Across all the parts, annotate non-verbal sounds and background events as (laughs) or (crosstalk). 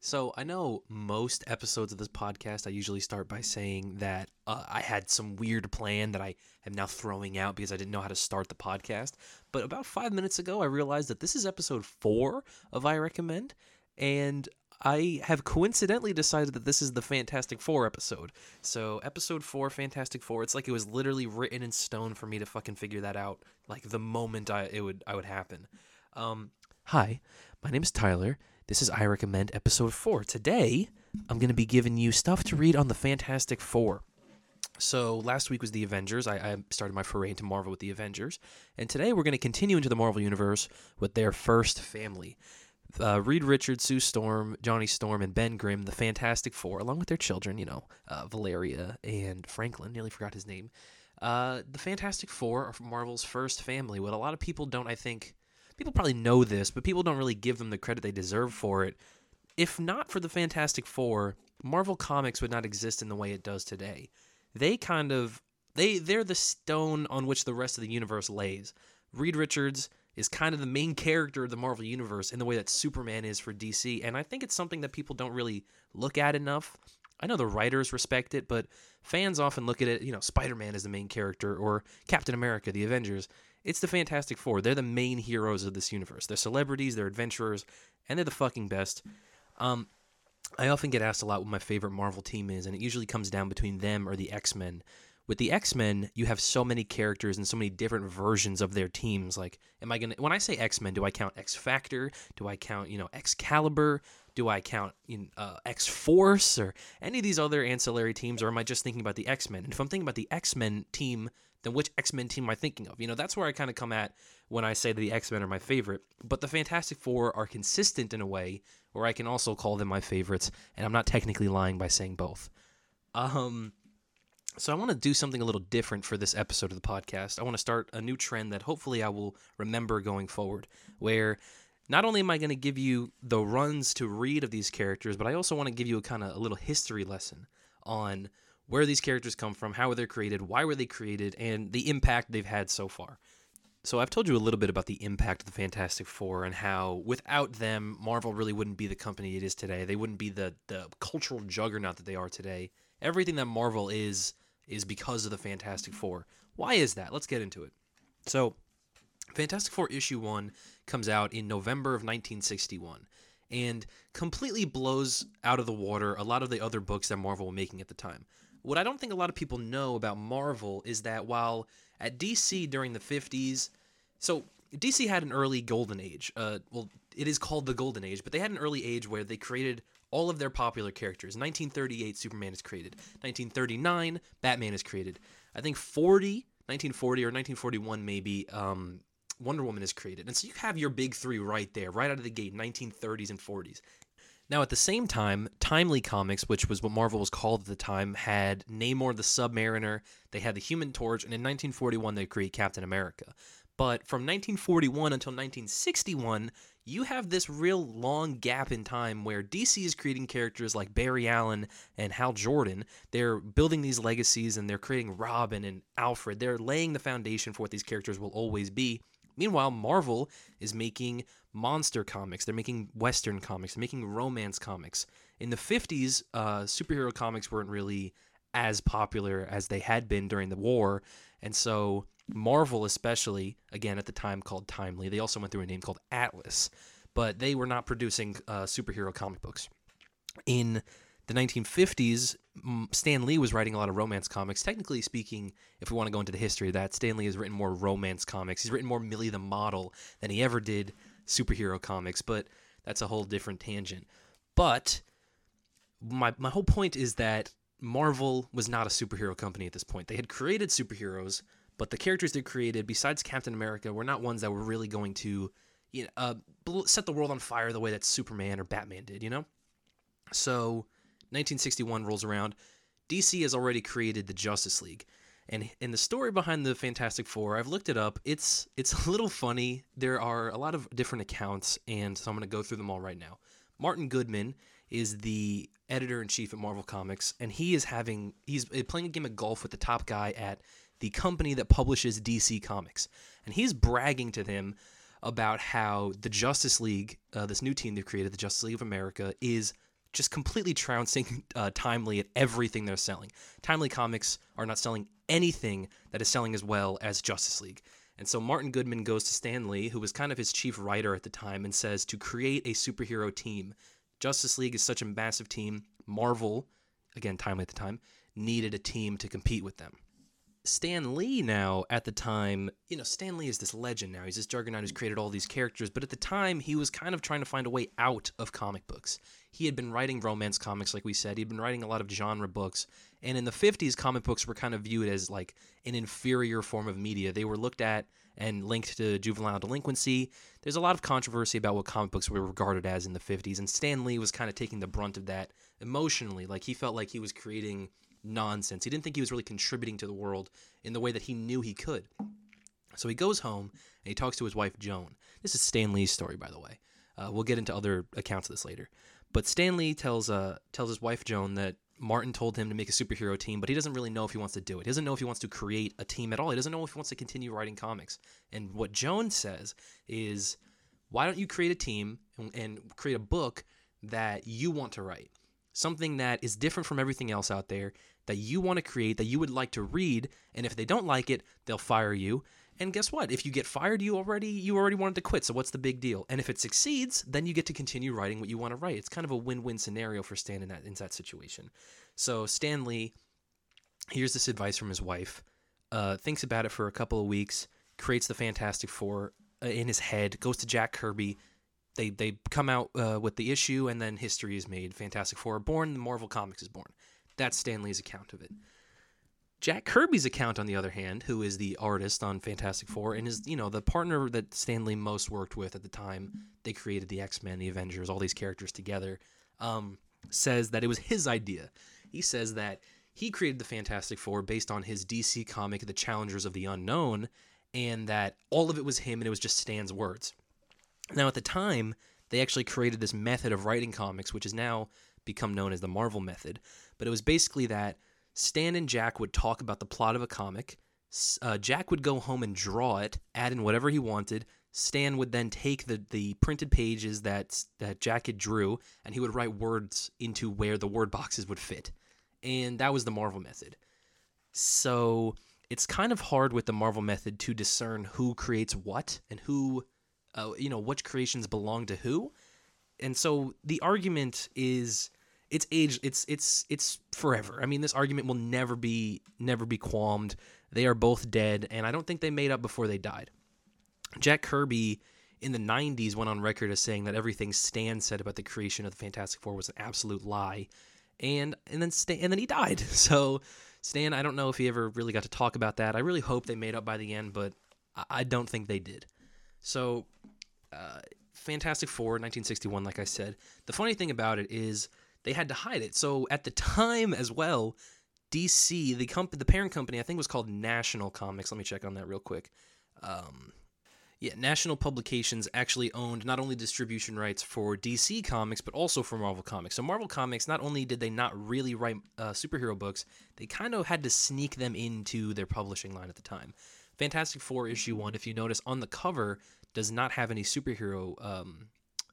So I know most episodes of this podcast, I usually start by saying that uh, I had some weird plan that I am now throwing out because I didn't know how to start the podcast. But about five minutes ago, I realized that this is episode four of I Recommend, and I have coincidentally decided that this is the Fantastic Four episode. So episode four, Fantastic Four. It's like it was literally written in stone for me to fucking figure that out, like the moment I it would I would happen. Um, hi, my name is Tyler. This is I Recommend episode four. Today, I'm going to be giving you stuff to read on the Fantastic Four. So last week was the Avengers. I, I started my foray into Marvel with the Avengers, and today we're going to continue into the Marvel universe with their first family. Uh, Reed Richards, Sue Storm, Johnny Storm, and Ben Grimm, the Fantastic Four, along with their children, you know, uh, Valeria and Franklin. Nearly forgot his name. Uh, the Fantastic Four are Marvel's first family. What a lot of people don't, I think, people probably know this, but people don't really give them the credit they deserve for it. If not for the Fantastic Four, Marvel Comics would not exist in the way it does today. They kind of they they're the stone on which the rest of the universe lays. Reed Richards is kind of the main character of the Marvel universe in the way that Superman is for DC, and I think it's something that people don't really look at enough. I know the writers respect it, but fans often look at it, you know, Spider-Man is the main character or Captain America, the Avengers, it's the Fantastic Four. They're the main heroes of this universe. They're celebrities, they're adventurers, and they're the fucking best. Um, I often get asked a lot what my favorite Marvel team is, and it usually comes down between them or the X Men. With the X Men, you have so many characters and so many different versions of their teams. Like, am I gonna? When I say X Men, do I count X Factor? Do I count you know Excalibur? Do I count in uh, X Force or any of these other ancillary teams, or am I just thinking about the X Men? And if I'm thinking about the X Men team, then which X Men team am I thinking of? You know, that's where I kind of come at when I say that the X Men are my favorite. But the Fantastic Four are consistent in a way where I can also call them my favorites, and I'm not technically lying by saying both. Um, so I want to do something a little different for this episode of the podcast. I want to start a new trend that hopefully I will remember going forward, where not only am I going to give you the runs to read of these characters, but I also want to give you a kind of a little history lesson on where these characters come from, how were they created, why were they created, and the impact they've had so far. So I've told you a little bit about the impact of the Fantastic Four and how without them, Marvel really wouldn't be the company it is today. They wouldn't be the the cultural juggernaut that they are today. Everything that Marvel is is because of the Fantastic Four. Why is that? Let's get into it. So, Fantastic Four issue 1 comes out in November of 1961 and completely blows out of the water a lot of the other books that Marvel were making at the time. What I don't think a lot of people know about Marvel is that while at DC during the 50s, so DC had an early golden age. Uh, well, it is called the golden age, but they had an early age where they created all of their popular characters. 1938, Superman is created. 1939, Batman is created. I think 40, 1940 or 1941 maybe, um, Wonder Woman is created. And so you have your big three right there, right out of the gate, 1930s and 40s. Now, at the same time, Timely Comics, which was what Marvel was called at the time, had Namor the Submariner, they had the Human Torch, and in 1941 they create Captain America. But from 1941 until 1961, you have this real long gap in time where DC is creating characters like Barry Allen and Hal Jordan. They're building these legacies and they're creating Robin and Alfred. They're laying the foundation for what these characters will always be. Meanwhile, Marvel is making monster comics. They're making Western comics. They're making romance comics. In the 50s, uh, superhero comics weren't really as popular as they had been during the war. And so Marvel, especially, again, at the time called Timely, they also went through a name called Atlas, but they were not producing uh, superhero comic books. In the 1950s, Stan Lee was writing a lot of romance comics. Technically speaking, if we want to go into the history of that, Stan Lee has written more romance comics. He's written more Millie the Model than he ever did superhero comics, but that's a whole different tangent. But my my whole point is that Marvel was not a superhero company at this point. They had created superheroes, but the characters they created, besides Captain America, were not ones that were really going to, you know, uh, set the world on fire the way that Superman or Batman did. You know, so 1961 rolls around. DC has already created the Justice League. And in the story behind the Fantastic Four, I've looked it up. It's it's a little funny. There are a lot of different accounts, and so I'm going to go through them all right now. Martin Goodman is the editor in chief at Marvel Comics, and he is having he's playing a game of golf with the top guy at the company that publishes DC Comics, and he's bragging to them about how the Justice League, uh, this new team they've created, the Justice League of America, is just completely trouncing uh, Timely at everything they're selling. Timely Comics are not selling anything that is selling as well as Justice League. And so Martin Goodman goes to Stan Lee, who was kind of his chief writer at the time, and says to create a superhero team. Justice League is such a massive team. Marvel, again, timely at the time, needed a team to compete with them. Stan Lee now at the time, you know, Stan Lee is this legend now. He's this juggernaut who's created all these characters, but at the time he was kind of trying to find a way out of comic books. He had been writing romance comics like we said. He'd been writing a lot of genre books, and in the 50s comic books were kind of viewed as like an inferior form of media. They were looked at and linked to juvenile delinquency. There's a lot of controversy about what comic books were regarded as in the 50s, and Stan Lee was kind of taking the brunt of that emotionally. Like he felt like he was creating nonsense. He didn't think he was really contributing to the world in the way that he knew he could. So he goes home and he talks to his wife Joan. This is Stan Lee's story, by the way. Uh, we'll get into other accounts of this later. But Stan Lee tells uh, tells his wife Joan that Martin told him to make a superhero team, but he doesn't really know if he wants to do it. He doesn't know if he wants to create a team at all. He doesn't know if he wants to continue writing comics. And what Joan says is, why don't you create a team and, and create a book that you want to write? Something that is different from everything else out there that you want to create, that you would like to read, and if they don't like it, they'll fire you. And guess what? If you get fired, you already you already wanted to quit. So what's the big deal? And if it succeeds, then you get to continue writing what you want to write. It's kind of a win-win scenario for Stan in that in that situation. So Stan Lee hears this advice from his wife, uh, thinks about it for a couple of weeks, creates the Fantastic Four uh, in his head, goes to Jack Kirby. They they come out uh, with the issue, and then history is made. Fantastic Four are born. The Marvel Comics is born. That's Stan Lee's account of it. Jack Kirby's account, on the other hand, who is the artist on Fantastic Four and is, you know, the partner that Stan Lee most worked with at the time, they created the X Men, the Avengers, all these characters together, um, says that it was his idea. He says that he created the Fantastic Four based on his DC comic, The Challengers of the Unknown, and that all of it was him and it was just Stan's words. Now, at the time, they actually created this method of writing comics, which has now become known as the Marvel method. But it was basically that Stan and Jack would talk about the plot of a comic. Uh, Jack would go home and draw it, add in whatever he wanted. Stan would then take the, the printed pages that that Jack had drew, and he would write words into where the word boxes would fit, and that was the Marvel method. So it's kind of hard with the Marvel method to discern who creates what and who, uh, you know, which creations belong to who, and so the argument is it's age it's it's it's forever. I mean, this argument will never be never be qualmed. They are both dead, and I don't think they made up before they died. Jack Kirby in the 90s went on record as saying that everything Stan said about the creation of the Fantastic Four was an absolute lie. And and then Stan, and then he died. (laughs) So Stan, I don't know if he ever really got to talk about that. I really hope they made up by the end, but I, don't think they did. So uh, Fantastic Four, 1961, like I said. The funny thing about it is they had to hide it. So at the time as well, DC, the comp- the parent company, I think was called National Comics. Let me check on that real quick. Um, yeah, National Publications actually owned not only distribution rights for DC Comics, but also for Marvel Comics. So Marvel Comics, not only did they not really write uh, superhero books, they kind of had to sneak them into their publishing line at the time. Fantastic Four issue one, if you notice on the cover, does not have any superhero um,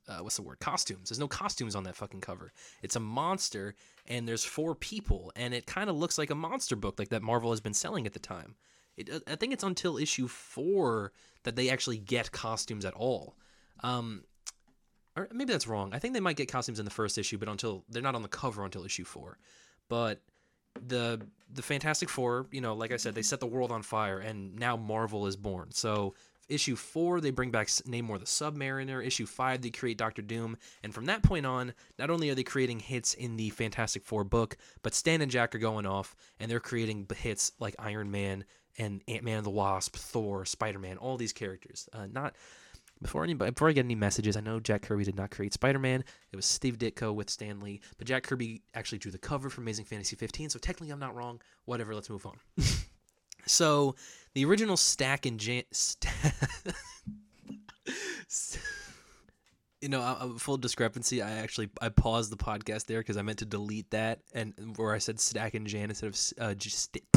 uh, what's the word? Costumes. There's no costumes on that fucking cover. It's a monster and there's four people and it kind of looks like a monster book like that marvel has been selling at the time. It, uh, i think it's until issue four that they actually get costumes at all. Um, or maybe that's wrong. I think they might get costumes in the first issue but until they're not on the cover until issue four. But the the fantastic four you know like i said they set the world on fire and now marvel is born. So issue four, they bring back Namor the Submariner. Issue five, they create Doctor Doom. And from that point on, not only are they creating hits in the Fantastic Four book, but Stan and Jack are going off and they're creating hits like Iron Man and Ant Man and the Wasp, Thor, Spider Man, all these characters. Uh, not before anybody before I get any messages, I know Jack Kirby did not create Spider Man. It was Steve Ditko with Stan Lee, but Jack Kirby actually drew the cover for Amazing Fantasy 15. So technically, I'm not wrong. Whatever. Let's move on. (laughs) So the original Stack and Jan. St- (laughs) you know, a full discrepancy. I actually I paused the podcast there because I meant to delete that and where I said Stack and Jan instead of uh, just. (laughs)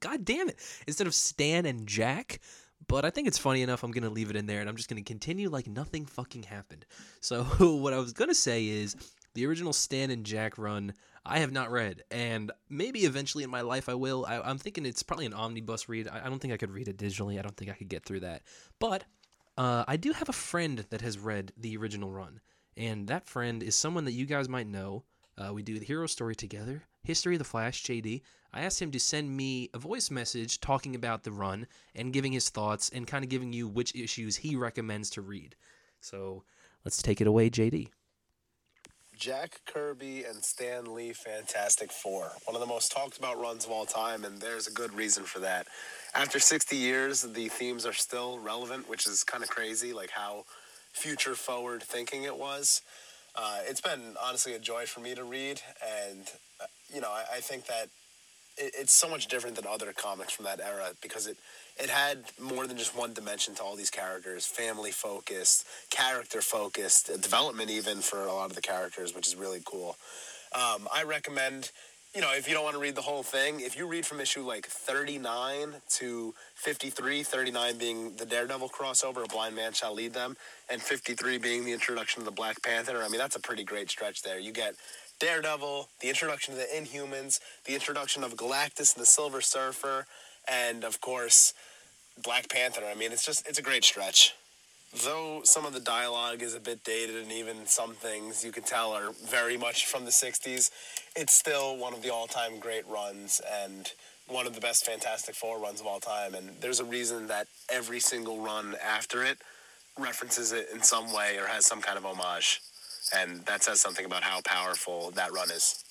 God damn it! Instead of Stan and Jack. But I think it's funny enough. I'm gonna leave it in there, and I'm just gonna continue like nothing fucking happened. So (laughs) what I was gonna say is the original Stan and Jack run, I have not read, and maybe eventually in my life I will. I, am thinking it's probably an omnibus read. I, I, don't think I could read it digitally. I don't think I could get through that. But uh, I do have a friend that has read the original run, and that friend is someone that you guys might know. Uh, we do the hero story together, History of the Flash, JD. I asked him to send me a voice message talking about the run and giving his thoughts and kind of giving you which issues he recommends to read. So let's take it away, JD. Jack Kirby and Stan Lee Fantastic Four. One of the most talked about runs of all time, and there's a good reason for that. After 60 years, the themes are still relevant, which is kind of crazy, like how future forward thinking it was. Uh, it's been honestly a joy for me to read, and uh, you know, I, I think that it, it's so much different than other comics from that era because it it had more than just one dimension to all these characters family focused character focused development even for a lot of the characters which is really cool. Um, i recommend you know if you don't want to read the whole thing if you read from issue like 39 to 53 39 being the daredevil crossover a blind man shall lead them and 53 being the introduction of the black panther i mean that's a pretty great stretch there. You get Daredevil, the introduction of the Inhumans, the introduction of Galactus and the Silver Surfer, and of course, Black Panther. I mean, it's just it's a great stretch. Though some of the dialogue is a bit dated and even some things you can tell are very much from the 60s, it's still one of the all-time great runs and one of the best Fantastic Four runs of all time. And there's a reason that every single run after it references it in some way or has some kind of homage and that says something about how powerful that run is.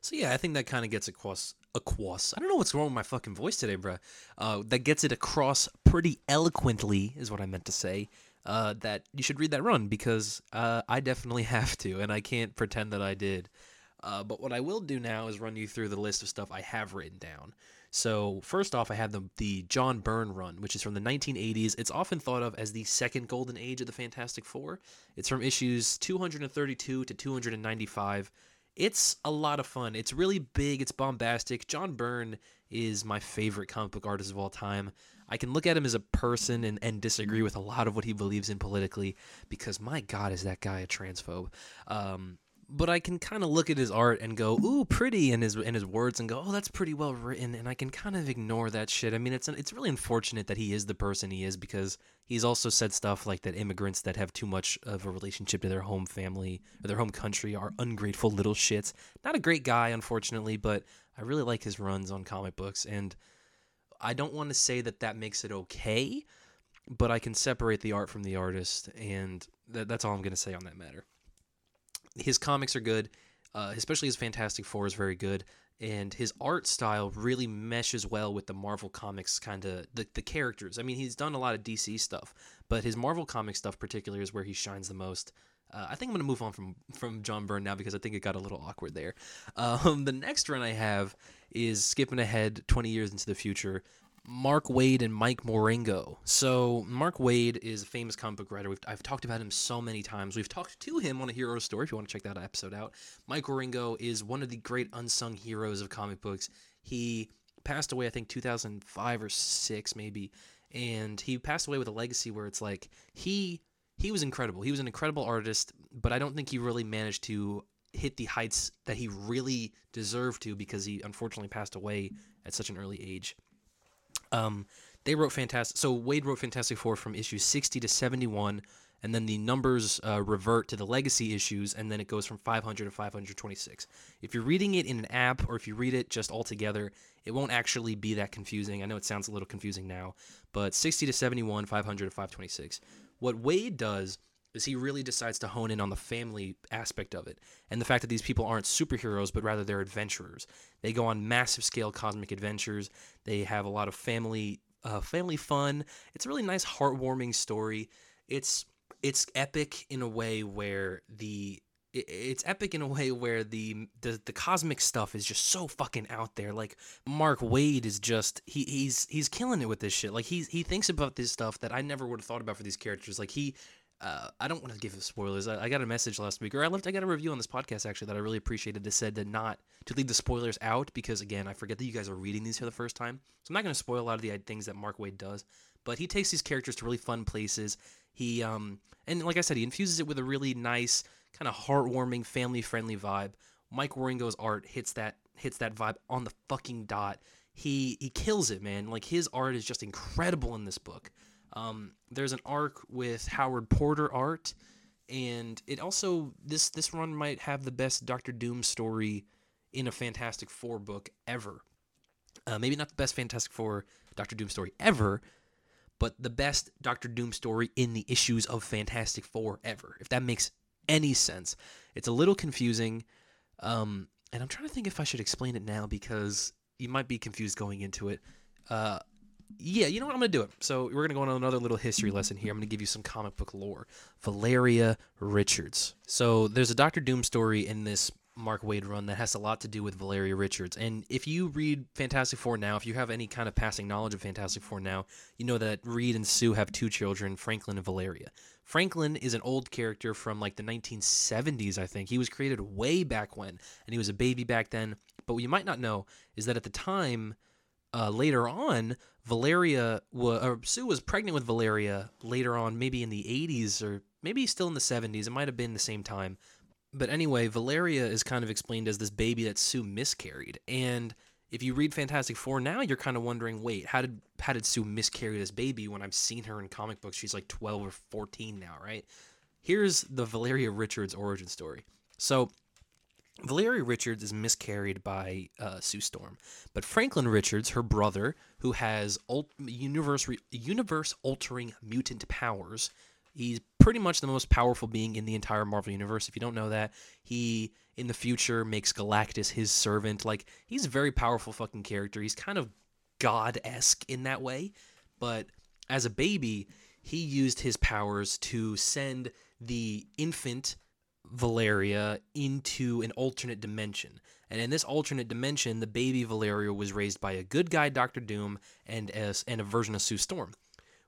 So yeah, I think that kind of gets across across. I don't know what's wrong with my fucking voice today, bro. Uh, that gets it across pretty eloquently, is what I meant to say. Uh, that you should read that run because uh, I definitely (laughs) have to, and I can't pretend that I did. Uh, but what I will do now is run you through the list of stuff I have written down. So first off, I have the the John Byrne run, which is from the 1980s. It's often thought of as the second golden age of the Fantastic Four. It's from issues 232 to 295. It's a lot of fun. It's really big. It's bombastic. John Byrne is my favorite comic book artist of all time. I can look at him as a person and, and disagree with a lot of what he believes in politically because my God, is that guy a transphobe? Um, but I can kind of look at his art and go, "Ooh, pretty," and his and his words and go, "Oh, that's pretty well written." And I can kind of ignore that shit. I mean, it's it's really unfortunate that he is the person he is because he's also said stuff like that immigrants that have too much of a relationship to their home family or their home country are ungrateful little shits. Not a great guy, unfortunately, but I really like his runs on comic books, and I don't want to say that that makes it okay, but I can separate the art from the artist, and that, that's all I'm going to say on that matter his comics are good, uh, especially his Fantastic Four is very good, and his art style really meshes well with the Marvel Comics kind of the, the characters. I mean, he's done a lot of DC stuff, but his Marvel comic stuff particularly is where he shines the most. Uh, I think I'm gonna move on from from John Byrne now because I think it got a little awkward there. (laughs) Um, the next run I have is skipping ahead 20 years into the future. Mark Waid and Mike Wieringo. So Mark Waid is a famous comic book writer. We've, I've talked about him so many times. We've talked to him on a hero story. If you want to check that episode out, Mike Wieringo is one of the great unsung heroes of comic books. He passed away, I think, 2005 or six, maybe, and he passed away with a legacy where it's like he he was incredible. He was an incredible artist, but I don't think he really managed to hit the heights that he really deserved to because he unfortunately passed away at such an early age. Um, they wrote fantastic. So Waid wrote Fantastic Four from issues 60 to 71, and then the numbers uh, revert to the legacy issues, and then it goes from 500 to 526. If you're reading it in an app or if you read it just all together, it won't actually be that confusing. I know it sounds a little confusing now, but 60 to 71, 500 to 526. What Waid does is he really decides to hone in on the family aspect of it and the fact that these people aren't superheroes but rather they're adventurers they go on massive scale cosmic adventures they have a lot of family uh, family fun it's a really nice heartwarming story it's it's epic in a way where the it's epic in a way where the, the the cosmic stuff is just so fucking out there. Like Mark Waid is just he he's he's killing it with this shit. Like he he thinks about this stuff that I never would have thought about for these characters. Like he uh, I don't want to give spoilers. I, I, got a message last week, or I left. I got a review on this podcast actually that I really appreciated. That said to not to leave the spoilers out because again, I forget that you guys are reading these for the first time, so I'm not going to spoil a lot of the things that Mark Waid does. But he takes these characters to really fun places. He um and like I said, he infuses it with a really nice kind of heartwarming, family-friendly vibe. Mike Wieringo's art hits that hits that vibe on the fucking dot. He he kills it, man. Like his art is just incredible in this book. Um, there's an arc with Howard Porter art, and it also this this run might have the best Doctor Doom story in a Fantastic Four book ever. Uh, maybe not the best Fantastic Four Doctor Doom story ever, but the best Doctor Doom story in the issues of Fantastic Four ever. If that makes any sense, it's a little confusing, um, and I'm trying to think if I should explain it now because you might be confused going into it. Uh, yeah, you know what? I'm going to do it. So we're going to go on another little history lesson here. I'm going to give you some comic book lore. Valeria Richards. So there's a Doctor Doom story in this Mark Waid run that has a lot to do with Valeria Richards. And if you read Fantastic Four now, if you have any kind of passing knowledge of Fantastic Four now, you know that Reed and Sue have two children, Franklin and Valeria. Franklin is an old character from like the 1970s, I think. He was created way back when, and he was a baby back then. But what you might not know is that at the time, uh, later on, Valeria, wa- or Sue was pregnant with Valeria later on, maybe in the 80s or maybe still in the 70s. It might have been the same time. But anyway, Valeria is kind of explained as this baby that Sue miscarried. And if you read Fantastic Four now, you're kind of wondering, wait, how did how did Sue miscarry this baby when I've seen her in comic books? She's like 12 or 14 now, right? Here's the Valeria Richards origin story. So Valeria Richards is miscarried by uh, Sue Storm, but Franklin Richards, her brother, who has ult- universe universe altering mutant powers, he's pretty much the most powerful being in the entire Marvel universe. If you don't know that, he in the future makes Galactus his servant. Like he's a very powerful fucking character. He's kind of god esque in that way, but as a baby, he used his powers to send the infant Valeria into an alternate dimension. And in this alternate dimension, the baby Valeria was raised by a good guy, Doctor Doom, and as and a version of Sue Storm.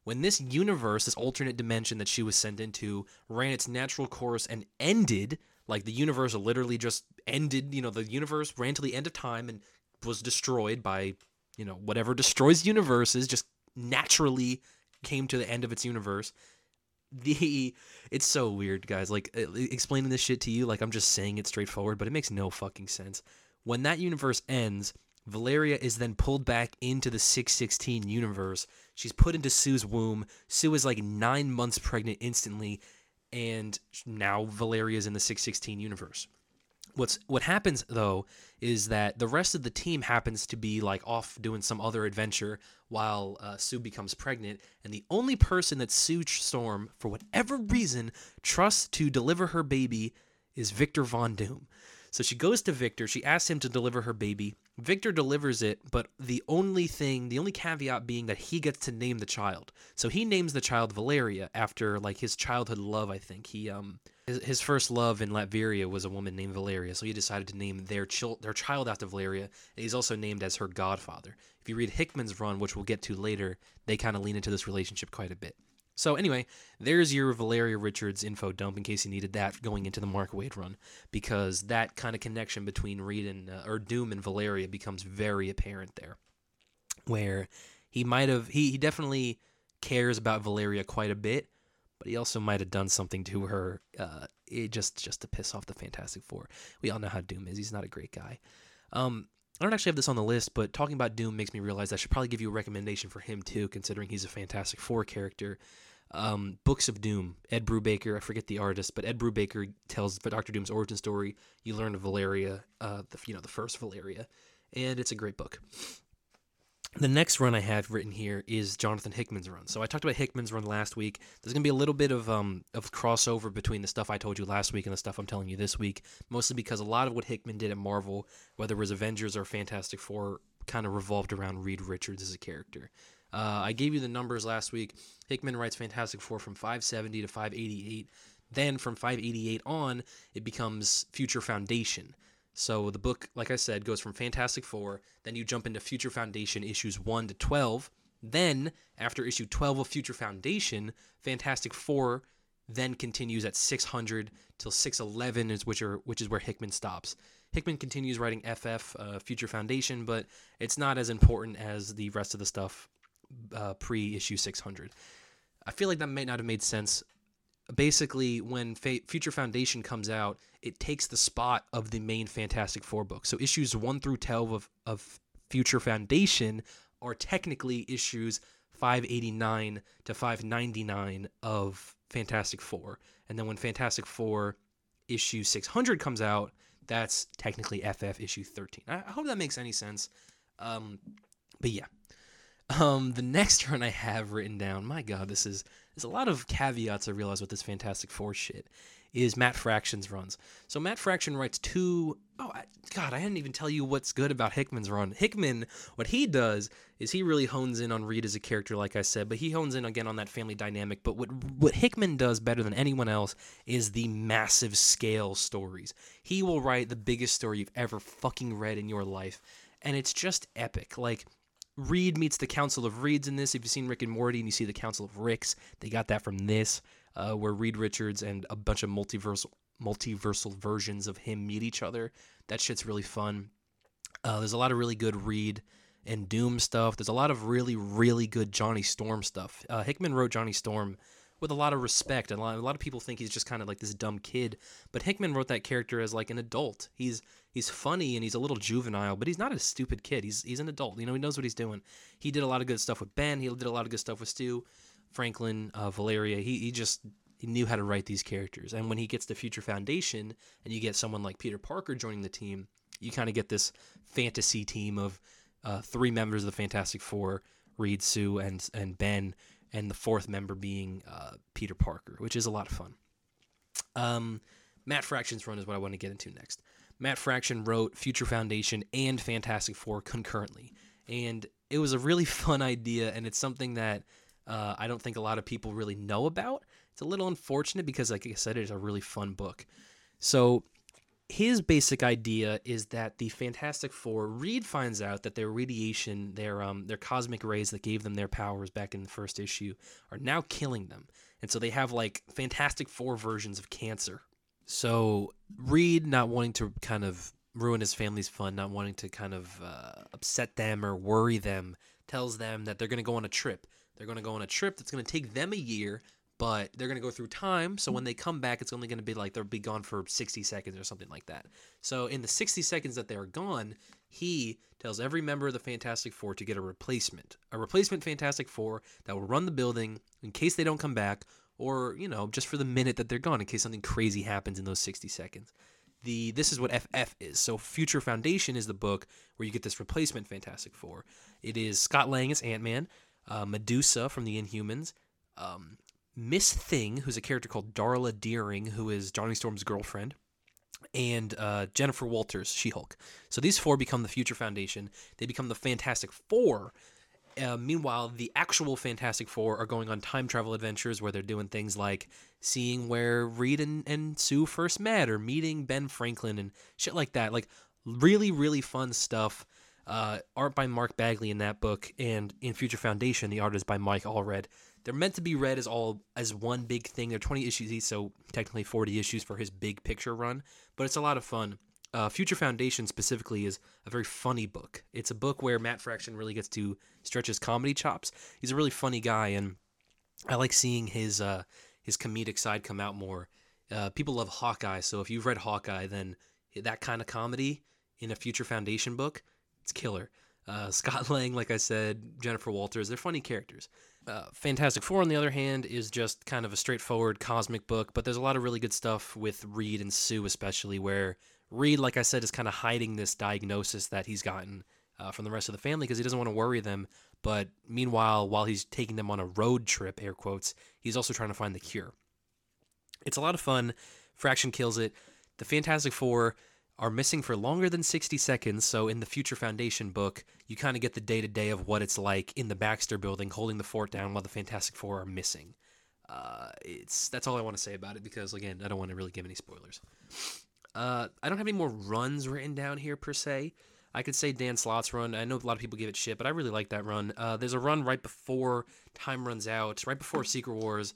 When this universe, this alternate dimension that she was sent into, ran its natural course and ended, like the universe literally just ended, you know, the universe ran to the end of time and was destroyed by, you know, whatever destroys universes, just naturally came to the end of its universe the it's so weird guys like explaining this shit to you like i'm just saying it straightforward but it makes no fucking sense. When that universe ends valeria is then pulled back into the 616 universe. She's put into sue's womb. Sue is like nine months pregnant instantly and now valeria is in the 616 universe what's what happens though is that the rest of the team happens to be like off doing some other adventure while uh, Sue becomes pregnant, and the only person that Sue Storm, for whatever reason, trusts to deliver her baby is Victor Von Doom. So she goes to Victor. She asks him to deliver her baby. Victor delivers it, but the only thing, the only caveat being that he gets to name the child. So he names the child Valeria after like his childhood love. I think he um his, his first love in Latveria was a woman named Valeria. So he decided to name their child their child after Valeria. And he's also named as her godfather. If you read Hickman's run, which we'll get to later, they kind of lean into this relationship quite a bit. So anyway, there's your Valeria Richards info dump in case you needed that going into the Mark Waid run, because that kind of connection between Reed and uh, or Doom and Valeria becomes very apparent there, where he might have he, he definitely cares about Valeria quite a bit, but he also might have done something to her, uh, it just just to piss off the Fantastic Four. We all know how Doom is; he's not a great guy. Um, I don't actually have this on the list, but talking about Doom makes me realize I should probably give you a recommendation for him too, considering he's a Fantastic Four character. Um, Books of Doom, Ed Brubaker, I forget the artist, but Ed Brubaker tells Doctor Doom's origin story. You learn of Valeria, uh, the you know the first Valeria, and it's a great book. The next run I have written here is Jonathan Hickman's run. So I talked about Hickman's run last week. There's gonna be a little bit of um of crossover between the stuff I told you last week and the stuff I'm telling you this week, mostly because a lot of what Hickman did at Marvel, whether it was Avengers or Fantastic Four, kind of revolved around Reed Richards as a character. Uh, I gave you the numbers last week. Hickman writes Fantastic Four from 570 to 588. Then from 588 on, it becomes Future Foundation. So the book, like I said, goes from Fantastic Four. Then you jump into Future Foundation issues 1 to 12. Then, after issue 12 of Future Foundation, Fantastic Four then continues at 600 till 611, is which are which is where Hickman stops. Hickman continues writing FF uh, Future Foundation, but it's not as important as the rest of the stuff uh, pre issue 600. I feel like that might not have made sense basically when Fa- Future Foundation comes out, it takes the spot of the main Fantastic Four book. So issues one through twelve of of Future Foundation are technically issues 589 to 599 of Fantastic Four. And then when Fantastic Four issue 600 comes out, that's technically FF issue 13. I, I hope that makes any sense. Um, but yeah. Um, the next (laughs) run I have written down, my god, this is there's a lot of caveats I realize with this Fantastic Four shit. Is Matt Fraction's runs. So Matt Fraction writes two oh I, God, I didn't even tell you what's good about Hickman's run. Hickman, what he does is he really hones in on Reed as a character, like I said, but he hones in again on that family dynamic. But what what Hickman does better than anyone else is the massive scale stories. He will write the biggest story you've ever fucking read in your life, and it's just epic. Like Reed meets the Council of Reeds in this. If you've seen Rick and Morty and you see the Council of Ricks, they got that from this, uh, where Reed Richards and a bunch of multiversal multiversal versions of him meet each other. That shit's really fun. Uh, there's a lot of really good Reed and Doom stuff. There's a lot of really, really good Johnny Storm stuff. Uh, Hickman wrote Johnny Storm with a lot of respect, a lot, a lot of people think he's just kind of like this dumb kid. But Hickman wrote that character as like an adult. He's he's funny and he's a little juvenile, but he's not a stupid kid. He's he's an adult. You know, he knows what he's doing. He did a lot of good stuff with Ben. He did a lot of good stuff with Stu, Franklin, uh, Valeria. He he just he knew how to write these characters. And when he gets to Future Foundation and you get someone like Peter Parker joining the team, you kind of get this fantasy team of uh, three members of the Fantastic Four: Reed, Sue, and and Ben, and the fourth member being uh, Peter Parker, which is a lot of fun. Um, Matt Fraction's run is what I want to get into next. Matt Fraction wrote Future Foundation and Fantastic Four concurrently, and it was a really (laughs) fun idea, and it's something that uh, I don't think a lot of people really know about. It's a little unfortunate because, like I said, it's a really fun book. So his basic idea is that the Fantastic Four, Reed finds out that their radiation, their um, their cosmic rays that gave them their powers back in the first issue, are now killing them, and so they have like Fantastic Four versions of cancer. So Reed, not wanting to kind of ruin his family's fun, not wanting to kind of uh, upset them or worry them, tells them that they're going to go on a trip. They're going to go on a trip that's going to take them a year, but they're going to go through time. So when they come back, it's only going to be like they'll be gone for 60 seconds or something like that. So in the 60 seconds that they're gone, he tells every member of the Fantastic Four to get a replacement, a replacement Fantastic Four that will run the building in case they don't come back, or you know, just for the minute that they're gone, in case something crazy happens in those 60 seconds. The this is what FF is. So Future Foundation is the book where you get this replacement Fantastic Four. It is Scott Lang as Ant Man, uh, Medusa from the Inhumans, um, Miss Thing, who's a character called Darla Deering, who is Johnny Storm's girlfriend, and uh, Jennifer Walters, She Hulk. So these four become the Future Foundation. They become the Fantastic Four. Uh, meanwhile, the actual Fantastic Four are going on time travel adventures where they're doing things like seeing where Reed and, and Sue first met or meeting Ben Franklin and shit like that. Like, really, really fun stuff. Uh, art by Mark Bagley in that book, and in Future Foundation, the art is by Mike Allred. They're meant to be read as all as one big thing. They're 20 issues each, so technically 40 issues for his big picture run. But it's a lot of fun. Uh, Future Foundation specifically is a very funny book. It's a book where Matt Fraction really gets to stretch his comedy chops. He's a really funny guy, and I like seeing his uh, his comedic side come out more. Uh, people love Hawkeye, so if you've read Hawkeye, then that kind of comedy in a Future Foundation book, it's killer. Uh, (laughs) Scott Lang, like I said, Jennifer Walters, they're funny characters. Uh, Fantastic Four, on the other hand, is just kind of a straightforward cosmic book, but there's a lot of really good stuff with Reed and Sue, especially where Reed, like I said, is kind of hiding this diagnosis that he's gotten uh, from the rest of the family because he doesn't want to worry them. But meanwhile, while he's taking them on a road trip, air quotes, he's also trying to find the cure. It's a lot of fun. Fraction kills it. The Fantastic Four are missing for longer than 60 seconds. So in the Future Foundation book, you kind of get the day to day of what it's like in the Baxter building, holding the fort down while the Fantastic Four are missing. Uh, it's that's all I want to say about it because again, I don't want to really give any spoilers. Uh, I don't have any more runs written down here per se. I could say Dan Slott's run. I know a lot of people give it shit, but I really like that run. Uh, there's a run right before time runs out, right before Secret Wars,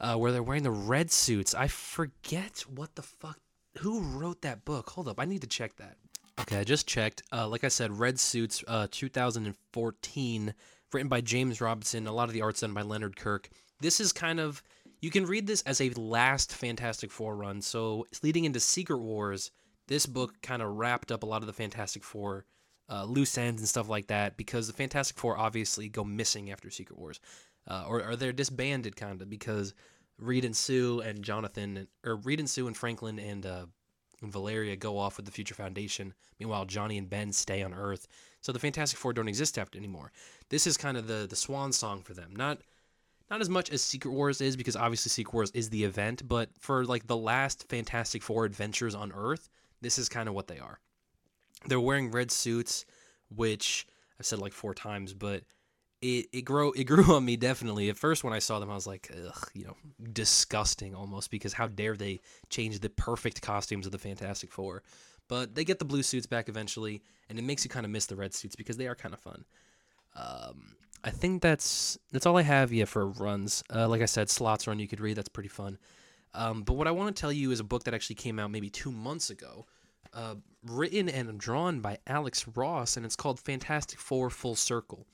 uh, where they're wearing the red suits. I forget what the fuck. Who wrote that book? Hold up, I need to check that. Okay, I just checked. Uh, like I said, Red Suits, uh, 2014, written by James Robinson. A lot of the art's done by Leonard Kirk. This is kind of You can read this as a last Fantastic Four run. So leading into Secret Wars, this book kind of wrapped up a lot of the Fantastic Four uh, loose ends and stuff like that because the Fantastic Four obviously go missing after Secret Wars, uh, or, or they're disbanded kind of because Reed and Sue and Jonathan, or Reed and Sue and Franklin and, uh, and Valeria go off with the Future Foundation. Meanwhile, Johnny and Ben stay on Earth. So the Fantastic Four don't exist after anymore. This is kind of the the swan song for them. Not not as much as Secret Wars is because obviously Secret Wars is the event, but for like the last Fantastic Four adventures on Earth, this is kind of what they are. They're wearing red suits, which I've said like four times, but it it grow it (laughs) grew on me definitely. At first, when I saw them, I was like, ugh, you know, disgusting almost because how dare they change the perfect costumes of the Fantastic Four? But they get the blue suits back eventually, and it makes you kind of miss the red suits because they are kind of fun. Um, I think that's that's all I have yeah for runs. Uh, like I said, Slott's run you could read. That's pretty fun. Um, but what I want to tell you is a book that actually came out maybe two months ago, uh, written and drawn by Alex Ross, and it's called Fantastic Four Full Circle.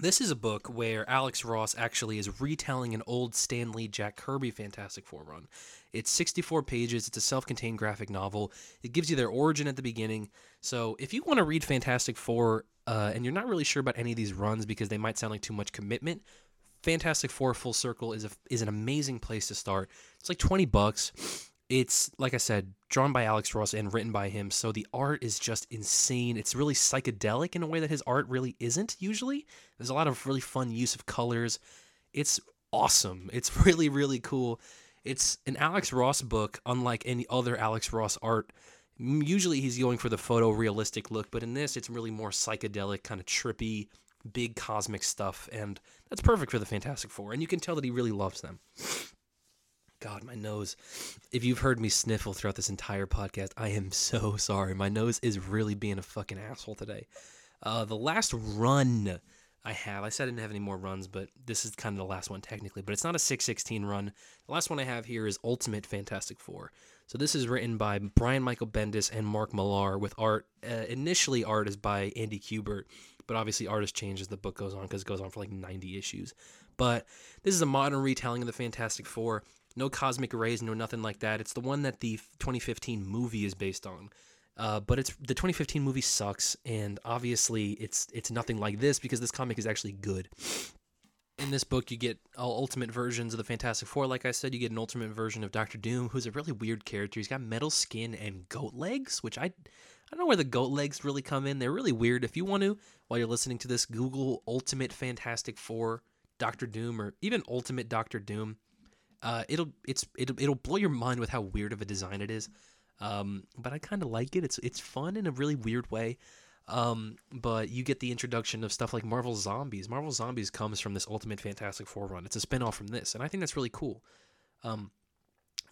This is a book where Alex Ross actually is retelling an old Stan Lee Jack Kirby Fantastic Four run. It's 64 pages, it's a self contained graphic novel. It gives you their origin at the beginning. So if you want to read Fantastic Four uh, and you're not really sure about any of these runs because they might sound like too much commitment, Fantastic Four Full Circle is a, is an amazing place to start. It's like 20 bucks. It's like I said, drawn by Alex Ross and written by him, so the art is just insane. It's really psychedelic in a way that his art really isn't usually. There's a lot of really fun use of colors. It's awesome. It's (laughs) really really cool. It's an Alex Ross book unlike any other Alex Ross art. Usually he's going for the photorealistic look, but in this it's really more psychedelic, kind of trippy, big cosmic stuff and that's perfect for the Fantastic Four and you can tell that he really loves them. God, my nose. If you've heard me sniffle throughout this entire podcast, I am so (laughs) sorry. My nose is really being a fucking asshole today. Uh, the last run I have, I said I didn't have any more runs, but this is kind of the last one technically, but it's not a 616 run. The last one I have here is Ultimate Fantastic Four. So this is written by Brian Michael Bendis and Mark Millar with art. Uh, initially, art is by Andy Kubert, but obviously art has changed as the book goes on because it goes on for like 90 issues. But this is a modern retelling of the Fantastic Four no cosmic rays, no nothing like that. It's the one that the 2015 movie is based on. Uh, but it's the 2015 movie sucks, and obviously it's it's nothing like this because this comic is actually good. In this book, you get all ultimate versions of the Fantastic Four. Like I said, you get an ultimate version of Doctor Doom, who's a really weird character. He's got metal skin and goat legs, which I I don't know where the goat legs really come in. They're really weird. If you want to, while you're listening to this, Google Ultimate Fantastic Four Doctor Doom or even Ultimate Doctor Doom uh, it'll it's it'll, it'll blow your mind with how weird of a design it is. Um, but I kind of like it. It's it's fun in a really weird way. Um, but you get the introduction of stuff like Marvel Zombies. Marvel Zombies comes from this Ultimate Fantastic Four run. It's a spinoff from this, and I think that's really cool. Um,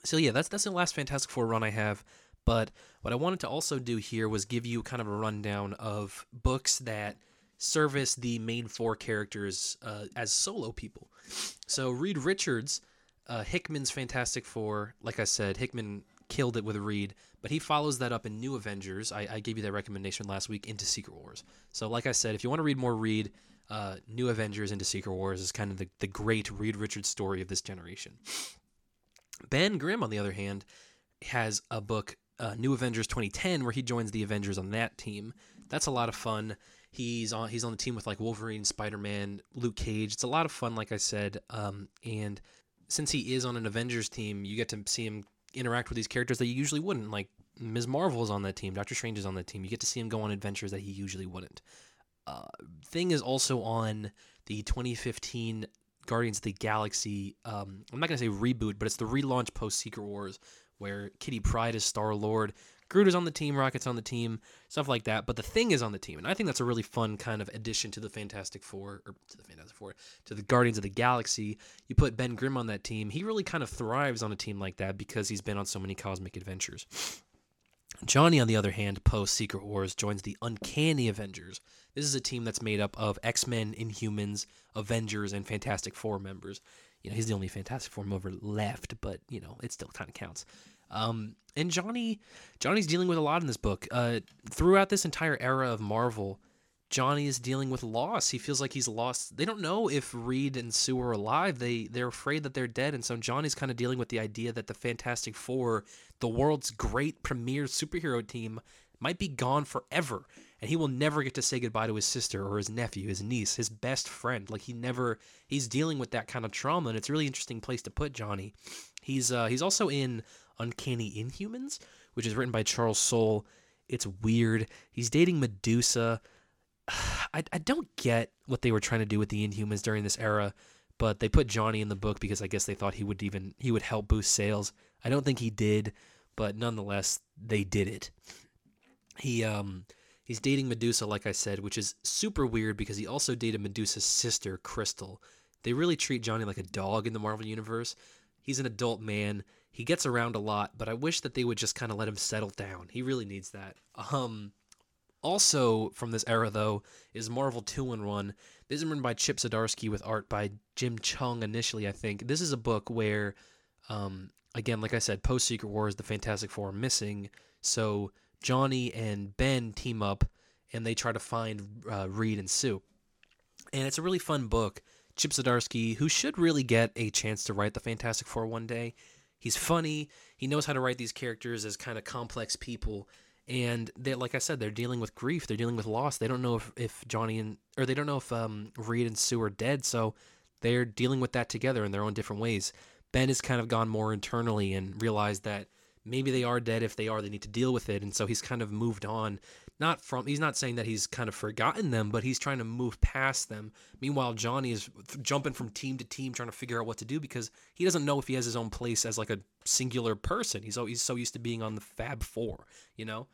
so yeah, that's that's the last Fantastic Four run I have. But what I wanted to also do here was give you kind of a rundown of books that service the main four characters uh, as solo people. So Reed Richards uh, Hickman's Fantastic Four, like I said, Hickman killed it with Reed, but he follows that up in New Avengers. I, I, gave you that recommendation last week into Secret Wars. So, like I said, if you want to read more Reed, uh, New Avengers into Secret Wars is kind of the, the great Reed Richards story of this generation. Ben Grimm, on the other hand, has a book, uh, New Avengers 2010, where he joins the Avengers on that team. That's a lot of fun. He's on he's on the team with like Wolverine, Spider Man, Luke Cage. It's a lot of fun, like I said. Um, and since he is on an Avengers team, you get to see him interact with these characters that you usually wouldn't. Like Ms. Marvel is on that team, Doctor Strange is on that team. You get to see him go on adventures that he usually wouldn't. Uh, Thing is also on the 2015 Guardians of the Galaxy. Um, I'm not gonna say reboot, but it's the relaunch post Secret Wars, where Kitty Pryde is Star Lord. Groot is on the team, Rocket's on the team, stuff like that. But the Thing is on the team, and I think that's a really fun kind of addition to the Fantastic Four, or to the Fantastic Four, to the Guardians of the Galaxy. You put Ben Grimm on that team, he really kind of thrives on a team like that because he's been on so many cosmic adventures. Johnny, on the other hand, post Secret Wars, joins the Uncanny Avengers. This is a team that's made up of X Men, Inhumans, Avengers, and Fantastic Four members. You know, he's the only Fantastic Four member left, but you know, it still kind of counts. Um, and Johnny, Johnny's dealing with a lot in this book. Uh, throughout this entire era of Marvel, Johnny is dealing with loss. He feels like he's lost. They don't know if Reed and Sue are alive. They they're afraid that they're dead, and so Johnny's kind of dealing with the idea that the Fantastic Four, the world's great premier superhero team, might be gone forever, and he will never get to say goodbye to his sister or his nephew, his niece, his best friend. Like he never he's dealing with that kind of trauma, and it's a really interesting place to put Johnny. He's uh, he's also in Uncanny Inhumans, which is written by Charles Soule. It's weird. He's dating Medusa (sighs) I, I don't get what they were trying to do with the Inhumans during this era, but they put Johnny in the book because I guess they thought he would even he would help boost sales. I don't think he did, but nonetheless they did it. He um he's dating Medusa like I said, which is super weird because he also dated Medusa's sister Crystal. They really treat Johnny like a dog in the Marvel universe. He's an adult man. He gets around a lot, but I wish that they would just kind of let him settle down. He really needs that. Um also from this era, though, is Marvel 2 in 1. This is written by Chip Zdarsky with art by Jim Cheung initially, I think. This is a book where, um, again, like I said, post Secret Wars, the Fantastic Four are missing. So Johnny and Ben team up and they try to find uh, Reed and Sue. And it's a really fun book. Chip Zdarsky, who should really get a chance to write the Fantastic Four one day. He's funny. He knows how to write these characters as kind of complex people and they like I said, they're dealing with grief. They're dealing with loss. They don't know if, if Johnny and or they don't know if um, Reed and Sue are dead. So they're dealing with that together in their own different ways. Ben has kind of gone more internally and realized that maybe they are dead. If they are, they need to deal with it. And so he's kind of moved on. Not from he's not saying that he's kind of forgotten them, but he's trying to move past them. Meanwhile, Johnny is jumping from team to team trying to figure out what to do because he doesn't know if he has his own place as like a singular person. He's always so used to being on the Fab Four, you know.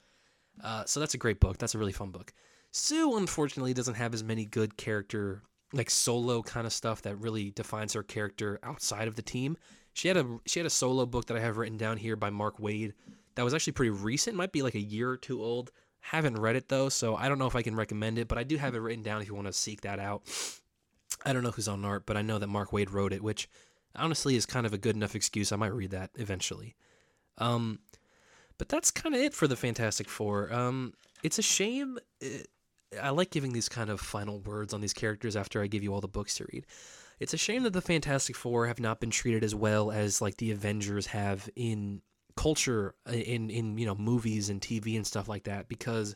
Uh, so that's a great book. That's a really fun book. Sue, unfortunately, doesn't have as many good character, like solo kind of stuff that really defines her character outside of the team. She had a she had a solo book that I have written down here by Mark Waid that was actually pretty recent. Might be like a year or two old. Haven't read it though, so I don't know if I can recommend it. But I do have it written down if you want to seek that out. I don't know who's on art, but I know that Mark Waid wrote it, which honestly is kind of a good enough excuse. I might read that eventually. Um, but that's kind of it for the Fantastic Four. Um, it's a shame. It, uh, I like giving these kind of final words on these characters after I give you all the books to read. It's a shame that the Fantastic Four have not been treated as well as like the Avengers have in culture, uh, in in you know movies and TV and stuff like that. Because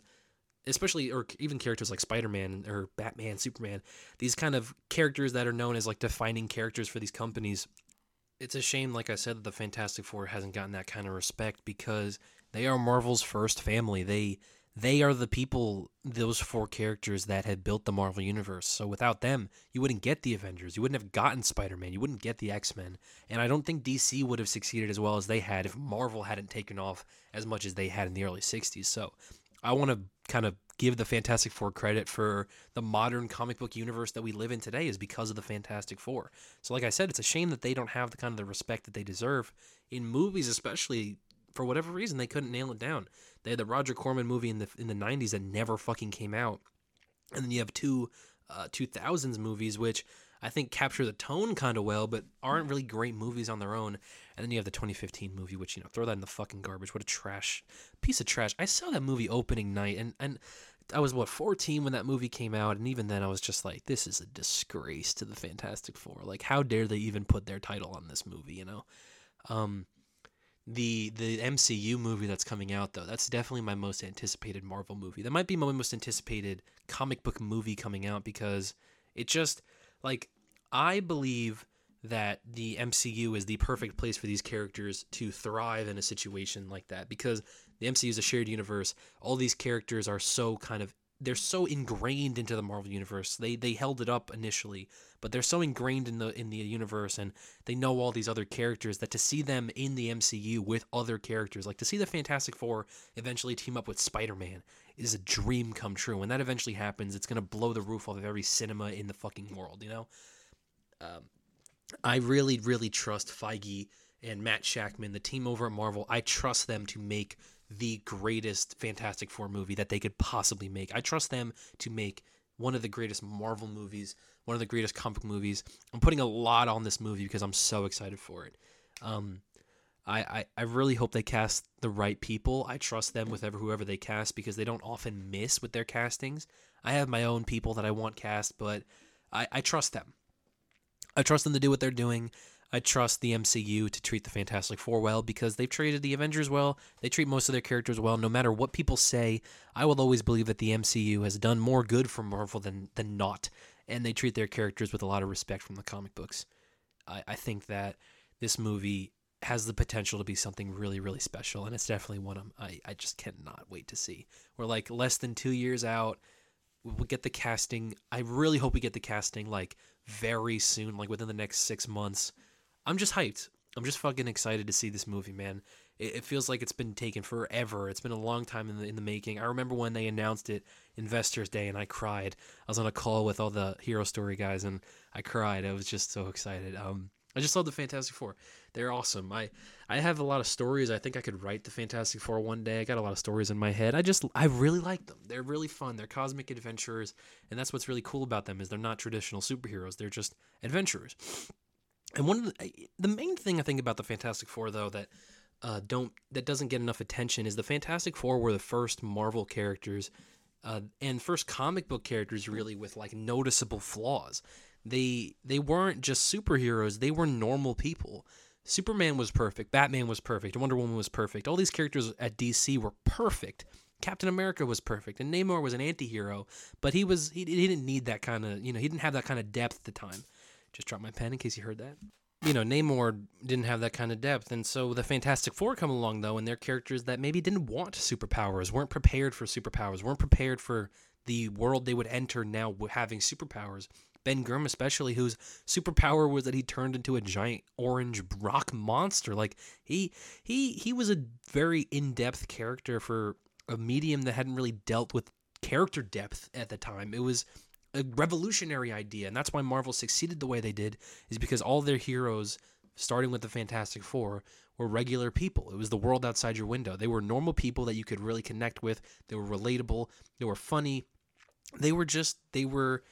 especially or even characters like Spider-Man or Batman, Superman, these kind of characters that are known as like defining characters for these companies it's a shame, like I said, that the Fantastic Four hasn't gotten that kind of respect because they are Marvel's first family. They they are the people, those four characters that had built the Marvel universe. So without them, you wouldn't get the Avengers. You wouldn't have gotten Spider Man. You wouldn't get the X Men. And I don't think DC would have succeeded as well as they had if Marvel hadn't taken off as much as they had in the early '60s. So I want to kind of give the Fantastic Four credit for the modern comic book universe that we live in today is because of the Fantastic Four. So, like I said, it's a shame that they don't have the kind of the respect that they deserve in movies, especially for whatever reason they couldn't nail it down. They had the Roger Corman movie in the in the '90s that never fucking came out, and then you have two uh, 2000s movies which I think capture the tone kind of well, but aren't really great movies on their own. And then you have the 2015 movie, which you know, throw that in the fucking garbage. What a trash piece of trash. I saw that movie opening night, and and I was what 14 when that movie came out, and even then I was just like, this is a disgrace to the Fantastic Four. Like, how dare they even put their title on this movie? You know, um, the the MCU movie that's coming out though, that's definitely my most anticipated Marvel movie. That might be my most anticipated comic book movie coming out because it just like I believe that the MCU is the perfect place for these characters to thrive in a situation like that because the MCU is a shared universe. All these characters are so kind of they're so ingrained into the Marvel universe. They they held it up initially, but they're so ingrained in the in the universe and they know all these other characters that to see them in the MCU with other characters, like to see the Fantastic Four eventually team up with Spider-Man is a dream come true. When that eventually happens, it's going to blow the roof off of every cinema in the fucking world, you know? Um, I really, really trust Feige and Matt Shakman, the team over at Marvel. I trust them to make the greatest Fantastic Four movie that they could possibly make. I trust them to make one of the greatest Marvel movies, one of the greatest comic movies. I'm putting a lot on this movie because I'm so excited for it. Um, I, I, I really hope they cast the right people. I trust them with ever whoever they cast because they don't often miss with their castings. I have my own people that I want cast, but I, I trust them. I trust them to do what they're doing. I trust the MCU to treat the Fantastic Four well because they've treated the Avengers well. They treat most of their characters well. No matter what people say, I will always believe that the MCU has done more good for Marvel than than not, and they treat their characters with a lot of respect from the comic books. I, I think that this movie has the potential to be something really, really special, and it's definitely one I'm, I I just cannot wait to see. We're like less than two years out. We'll get the casting. I really hope we get the casting like very soon, like within the next six months I'm just hyped. I'm just fucking excited to see this movie, man. It, it, feels like it's been taken forever. It's been a long time in the in the making. I remember when they announced it Investors Day, and I cried. I was on a call with all the Hero Story guys, and I cried. I was just so excited. Um, I just love the Fantastic Four. They're awesome. I I have a lot of stories. I think I could write the Fantastic Four one day. I got a lot of stories in my head. I just I really like them. They're really fun. They're cosmic adventurers, and that's what's really cool about them is they're not traditional superheroes. They're just adventurers. And one of the the main thing I think about the Fantastic Four though that uh, don't that doesn't get enough attention is the Fantastic Four were the first Marvel characters uh, and first comic book characters really with like noticeable flaws. They they weren't just superheroes; they were normal people. Superman was perfect, Batman was perfect, Wonder Woman was perfect. All these characters at DC were perfect. Captain America was perfect, and Namor was an anti-hero, but he was he, he didn't need that kind of you know he didn't have that kind of depth at the time. Just dropped my pen in case you heard that. You know, Namor didn't have that kind of depth, and so the Fantastic Four come along though, and they're characters that maybe didn't want superpowers, weren't prepared for superpowers, weren't prepared for the world they would enter now having superpowers. Ben Grimm, especially, whose superpower was that he turned into a giant orange rock monster. Like he he he was a very in depth character for a medium that hadn't really dealt with character depth at the time. It was a revolutionary idea, and that's why Marvel succeeded the way they did, is because all their heroes, starting with the Fantastic Four, were regular people. It was the world outside your window. They were normal people that you could really connect with. They were relatable. They were funny. They were just they were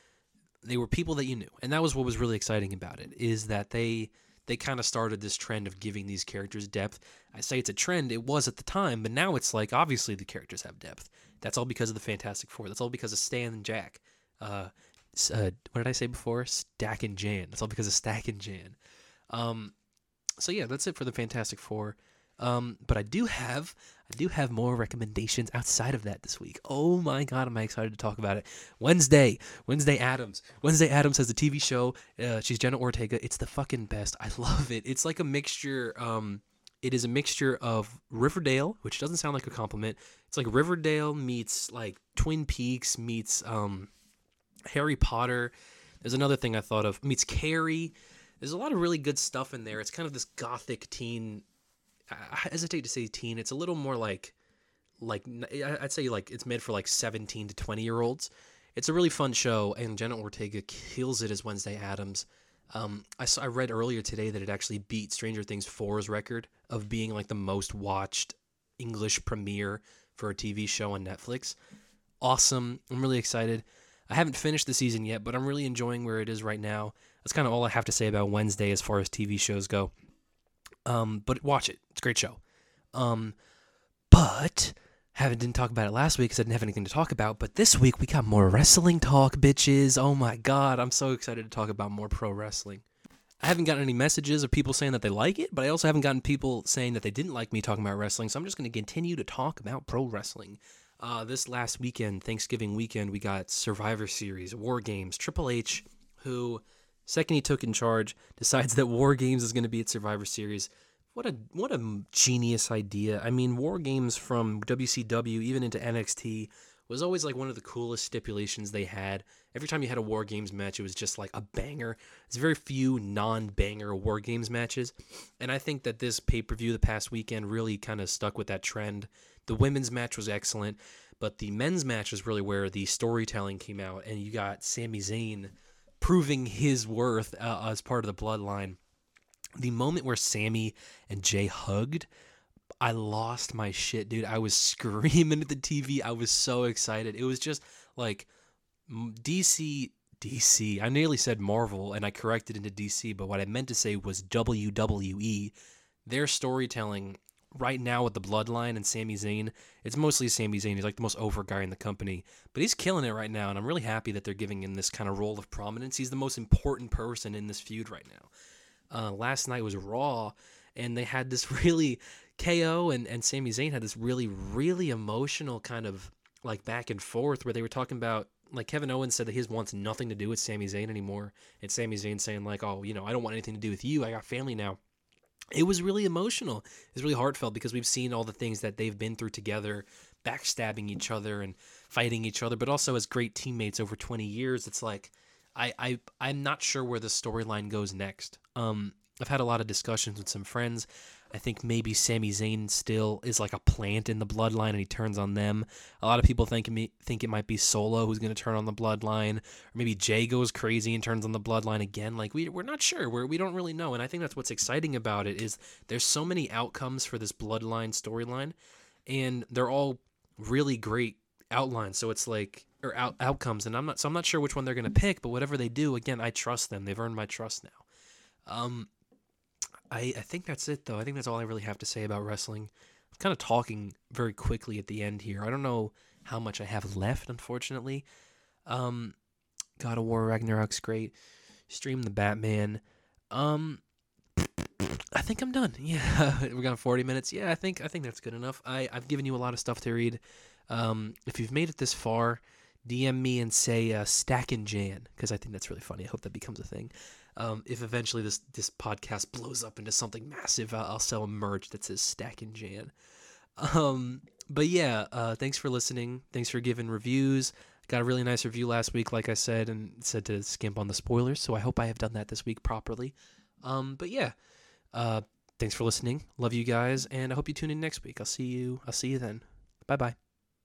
they were people that you knew, and that was what was really exciting about it. Is that they they kind of started this trend of giving these characters depth. I say it's a trend. It was at the time, but now it's like obviously the characters have depth. That's all because of the Fantastic Four. That's all because of Stan and Jack uh, uh, what did I say before? Stack and Jan. That's all because of Stack and Jan. Um, so yeah, that's it for the Fantastic Four. Um, but I do have I do have more recommendations outside of that this week. Oh my god, am I excited to talk about it? Wednesday, Wednesday Addams. Wednesday Addams has a TV show. Uh, she's Jenna Ortega. It's the fucking best. I (laughs) love it. It's like a mixture. Um, it is a mixture of Riverdale, which doesn't sound like a compliment. It's like Riverdale meets like Twin Peaks meets um Harry Potter. There's another thing I thought of meets Carrie. There's a lot of really good stuff in there. It's kind of this gothic teen. I hesitate to say teen. It's a little more like, like I'd say like it's made for like 17 to 20 year olds. It's a really fun show, and Jenna Ortega kills it as Wednesday Addams. Um, I saw, I read earlier today that it actually beat Stranger Things 4's record of being like the most watched English premiere for a TV show on Netflix. Awesome! I'm really excited. I haven't finished the season yet, but I'm really enjoying where it is right now. That's kind of all I have to say about Wednesday as far as TV shows go. Um, but watch it; it's a great show. Um, but haven't didn't talk about it last week because I didn't have anything to talk about. But this week we got more wrestling talk, bitches. Oh my god, I'm so excited to talk about more pro wrestling. I haven't gotten any messages of people saying that they like it, but I also haven't gotten people saying that they didn't like me talking about wrestling. So I'm just going to continue to talk about pro wrestling. Uh, this last weekend, Thanksgiving weekend, we got Survivor Series, War Games, Triple H, who second he took in charge, (laughs) decides that War Games is going to be at Survivor Series. What a what a genius idea! I mean, War Games from WCW even into NXT was always like one of the coolest stipulations they had. Every time you had a War Games match, it was just like a banger. There's very few non-banger War Games matches, and I think that this pay-per-view the past weekend really kind of stuck with that trend the women's match was excellent, but the men's match was really where the storytelling came out, and you got Sami Zayn proving his worth uh, as part of the bloodline. The moment where Sami and Jey hugged, I lost my shit, dude. I was (laughs) screaming at the TV. I was so excited. It was just like DC DC. I nearly said Marvel and I corrected into DC, but what I meant to say was WWE their storytelling right now with the bloodline and Sami Zayn, it's mostly Sami Zayn. He's like the most over guy in the company, but he's killing it right now, and I'm really happy that they're giving him this kind of role of prominence. He's the most important person in this feud right now. Uh, last night was Raw, and they had this (laughs) really KO and and Sami Zayn had this really really emotional kind of like back and forth where they were talking about like Kevin Owens said that he wants nothing to do with Sami Zayn anymore, and Sami Zayn saying like, "Oh, you know, I don't want anything to do with you. I got family now." It was really emotional. It was really heartfelt because we've seen all the things that they've been through together, backstabbing each other and fighting each other, but also as great teammates over 20 years. It's like I I I'm not sure where the storyline goes next. Um, I've had a lot of discussions with some friends. I think maybe Sami Zayn still is like a plant in the bloodline and he turns on them. A lot of people think me think it might be Solo who's going to turn on the bloodline, or maybe Jey goes crazy and turns on the bloodline again. Like we we're not sure. We're, we don't really know. And I think that's what's exciting about it is there's so many outcomes for this bloodline storyline, and they're all really great outlines. So it's like or out, outcomes, and I'm not so I'm not sure which one they're going to pick. But whatever they do, again, I trust them. They've earned my trust now. Um, I, I think that's it though. I think that's all I really have to say about wrestling. I'm kind of talking very quickly at the end here. I don't know how much I have left, unfortunately. Um, God of War Ragnarok's great. Stream the Batman. Um, I think I'm done. (laughs) Yeah, we're going 40 minutes. Yeah, I think I think that's good enough. I I've given you a lot of stuff to read. Um, if you've made it this far, DM me and say uh, Stack and Jan because I think that's really funny. I hope that becomes a thing. Um, if eventually this this podcast blows up into something massive, I'll, I'll sell a merch that says Stack and Jan. Um, but yeah, uh, thanks for listening. Thanks for giving reviews. Got a really nice review last week, like I said, and said to skimp on the spoilers. So I hope I have done that this week properly. Um, but yeah, uh, thanks for listening. Love you guys, and I hope you tune in next week. I'll see you. I'll see you then. Bye bye.